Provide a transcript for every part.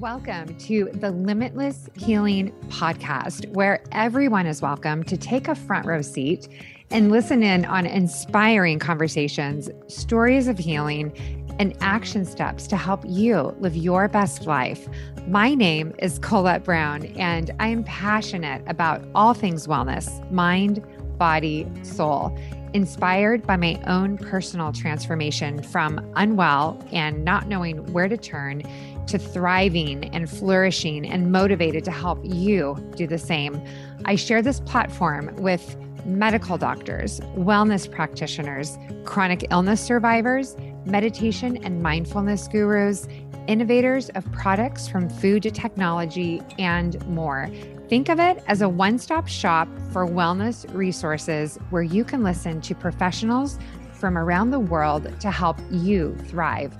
Welcome to the Limitless Healing Podcast, where everyone is welcome to take a front row seat and listen in on inspiring conversations, stories of healing, and action steps to help you live your best life. My name is Colette Brown, and I am passionate about all things wellness mind, body, soul inspired by my own personal transformation from unwell and not knowing where to turn to thriving and flourishing and motivated to help you do the same. I share this platform with medical doctors, wellness practitioners, chronic illness survivors, meditation and mindfulness gurus, innovators of products from food to technology, and more. Think of it as a one stop shop for wellness resources where you can listen to professionals from around the world to help you thrive.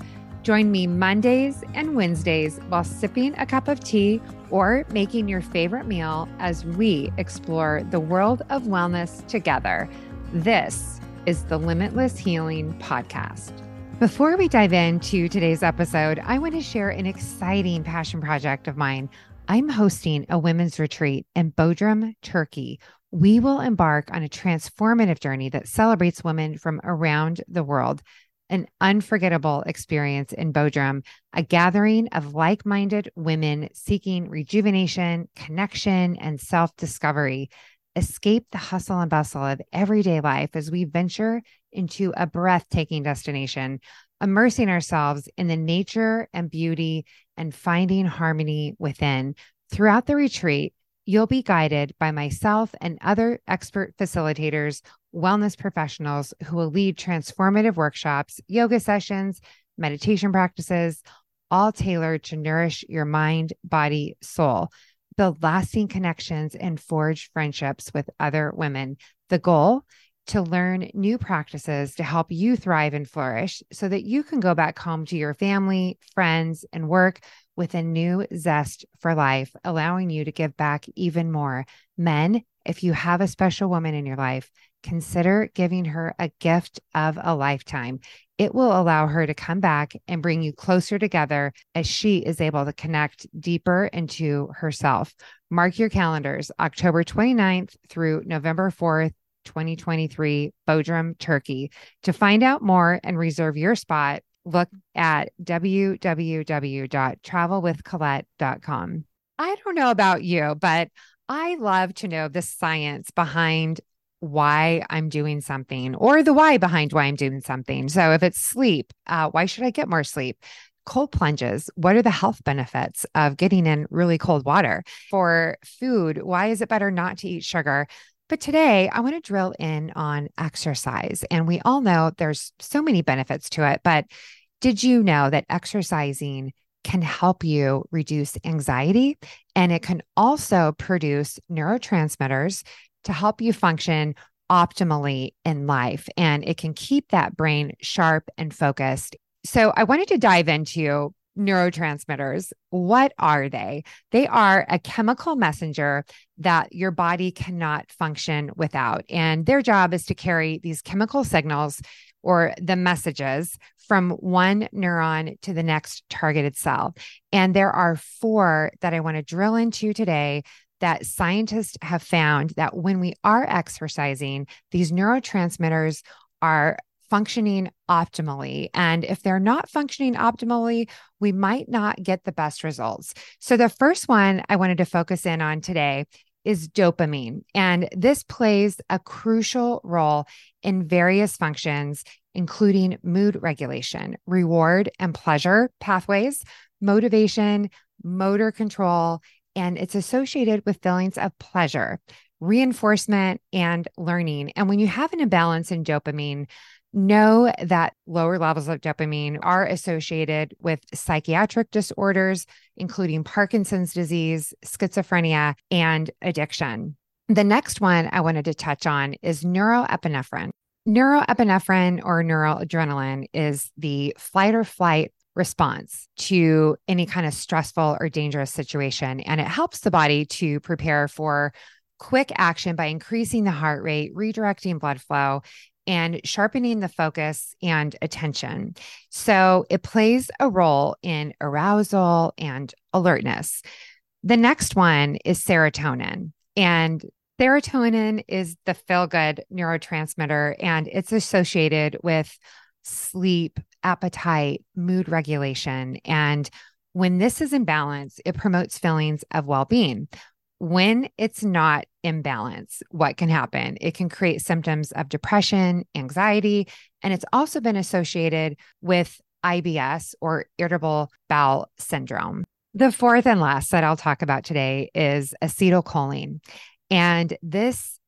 Join me Mondays and Wednesdays while sipping a cup of tea or making your favorite meal as we explore the world of wellness together. This is the Limitless Healing Podcast. Before we dive into today's episode, I want to share an exciting passion project of mine. I'm hosting a women's retreat in Bodrum, Turkey. We will embark on a transformative journey that celebrates women from around the world an unforgettable experience in Bodrum, a gathering of like minded women seeking rejuvenation, connection, and self discovery. Escape the hustle and bustle of everyday life as we venture into a breathtaking destination, immersing ourselves in the nature and beauty and finding harmony within. Throughout the retreat, you'll be guided by myself and other expert facilitators wellness professionals who will lead transformative workshops, yoga sessions, meditation practices, all tailored to nourish your mind, body, soul, build lasting connections, and forge friendships with other women. The goal to learn new practices to help you thrive and flourish so that you can go back home to your family, friends, and work with a new zest for life, allowing you to give back even more. Men, if you have a special woman in your life, consider giving her a gift of a lifetime. It will allow her to come back and bring you closer together as she is able to connect deeper into herself. Mark your calendars, October 29th through November 4th. 2023 Bodrum, Turkey. To find out more and reserve your spot, look at www.travelwithcolette.com. I don't know about you, but I love to know the science behind why I'm doing something or the why behind why I'm doing something. So if it's sleep, uh, why should I get more sleep? Cold plunges, what are the health benefits of getting in really cold water? For food, why is it better not to eat sugar? But today I want to drill in on exercise. And we all know there's so many benefits to it. But did you know that exercising can help you reduce anxiety and it can also produce neurotransmitters to help you function optimally in life and it can keep that brain sharp and focused. So, I wanted to dive into neurotransmitters. What are they? They are a chemical messenger that your body cannot function without. And their job is to carry these chemical signals or the messages from one neuron to the next targeted cell. And there are four that I want to drill into today that scientists have found that when we are exercising, these neurotransmitters are functioning optimally. And if they're not functioning optimally, we might not get the best results. So, the first one I wanted to focus in on today is dopamine. And this plays a crucial role in various functions, including mood regulation, reward and pleasure pathways, motivation, motor control, and it's associated with feelings of pleasure, reinforcement, and learning. And when you have an imbalance in dopamine, know that lower levels of dopamine are associated with psychiatric disorders, including Parkinson's disease, schizophrenia, and addiction. The next one I wanted to touch on is norepinephrine. Norepinephrine or noradrenaline is the flight or flight response to any kind of stressful or dangerous situation. And it helps the body to prepare for quick action by increasing the heart rate, redirecting blood flow, and sharpening the focus and attention. So it plays a role in arousal and alertness. The next one is serotonin. And serotonin is the feel good neurotransmitter, and it's associated with sleep, appetite, mood regulation. And when this is in balance, it promotes feelings of well being. When it's not in balance, what can happen? It can create symptoms of depression, anxiety, and it's also been associated with IBS or irritable bowel syndrome. The fourth and last that I'll talk about today is acetylcholine. And this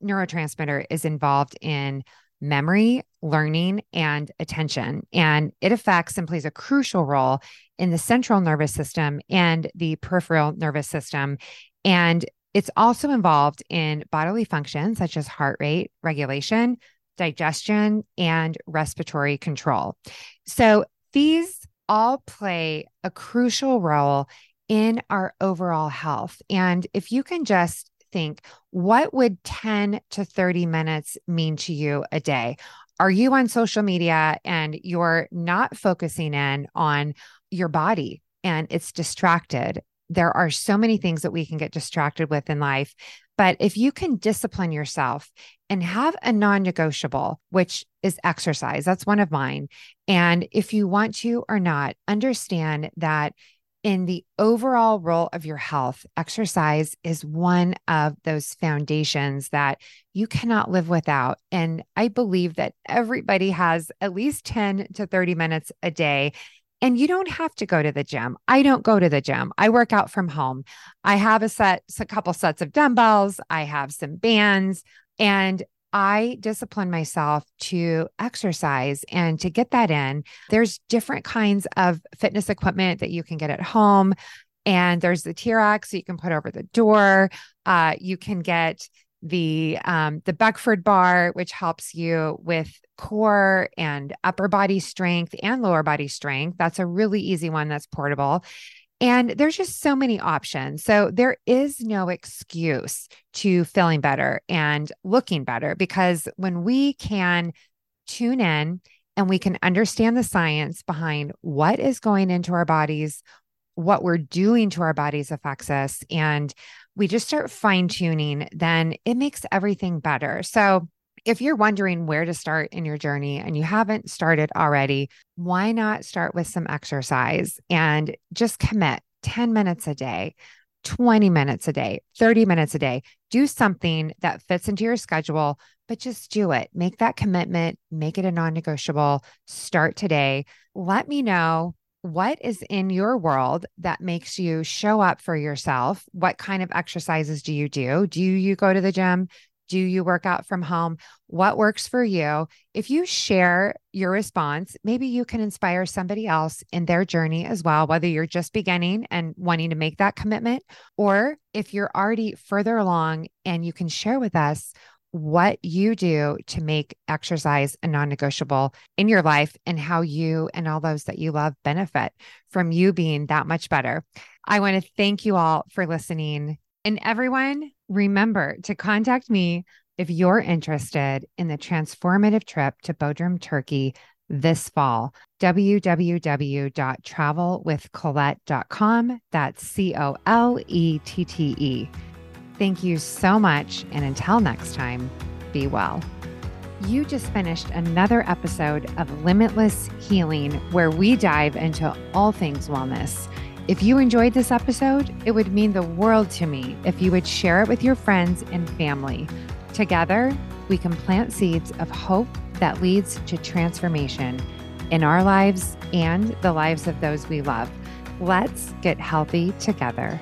neurotransmitter is involved in memory, learning, and attention. And it affects and plays a crucial role in the central nervous system and the peripheral nervous system. And it's also involved in bodily functions such as heart rate regulation, digestion, and respiratory control. So these all play a crucial role in our overall health. And if you can just think, what would 10 to 30 minutes mean to you a day? Are you on social media and you're not focusing in on your body and it's distracted? There are so many things that we can get distracted with in life. But if you can discipline yourself and have a non negotiable, which is exercise, that's one of mine. And if you want to or not, understand that in the overall role of your health, exercise is one of those foundations that you cannot live without. And I believe that everybody has at least 10 to 30 minutes a day. And you don't have to go to the gym. I don't go to the gym. I work out from home. I have a set, a couple sets of dumbbells. I have some bands, and I discipline myself to exercise and to get that in. There's different kinds of fitness equipment that you can get at home. And there's the TRX that you can put over the door. Uh, you can get the um, the Beckford bar, which helps you with core and upper body strength and lower body strength. That's a really easy one that's portable. And there's just so many options. So there is no excuse to feeling better and looking better because when we can tune in and we can understand the science behind what is going into our bodies, what we're doing to our bodies affects us, and we just start fine tuning, then it makes everything better. So if you're wondering where to start in your journey and you haven't started already, why not start with some exercise and just commit 10 minutes a day, 20 minutes a day, 30 minutes a day? Do something that fits into your schedule, but just do it. Make that commitment, make it a non negotiable. Start today. Let me know what is in your world that makes you show up for yourself? What kind of exercises do you do? Do you go to the gym? Do you work out from home? What works for you? If you share your response, maybe you can inspire somebody else in their journey as well, whether you're just beginning and wanting to make that commitment, or if you're already further along and you can share with us what you do to make exercise a non negotiable in your life and how you and all those that you love benefit from you being that much better. I want to thank you all for listening. And everyone, remember to contact me if you're interested in the transformative trip to Bodrum, Turkey this fall. www.travelwithcolette.com. That's C O L E T T E. Thank you so much. And until next time, be well. You just finished another episode of Limitless Healing, where we dive into all things wellness. If you enjoyed this episode, it would mean the world to me if you would share it with your friends and family. Together, we can plant seeds of hope that leads to transformation in our lives and the lives of those we love. Let's get healthy together.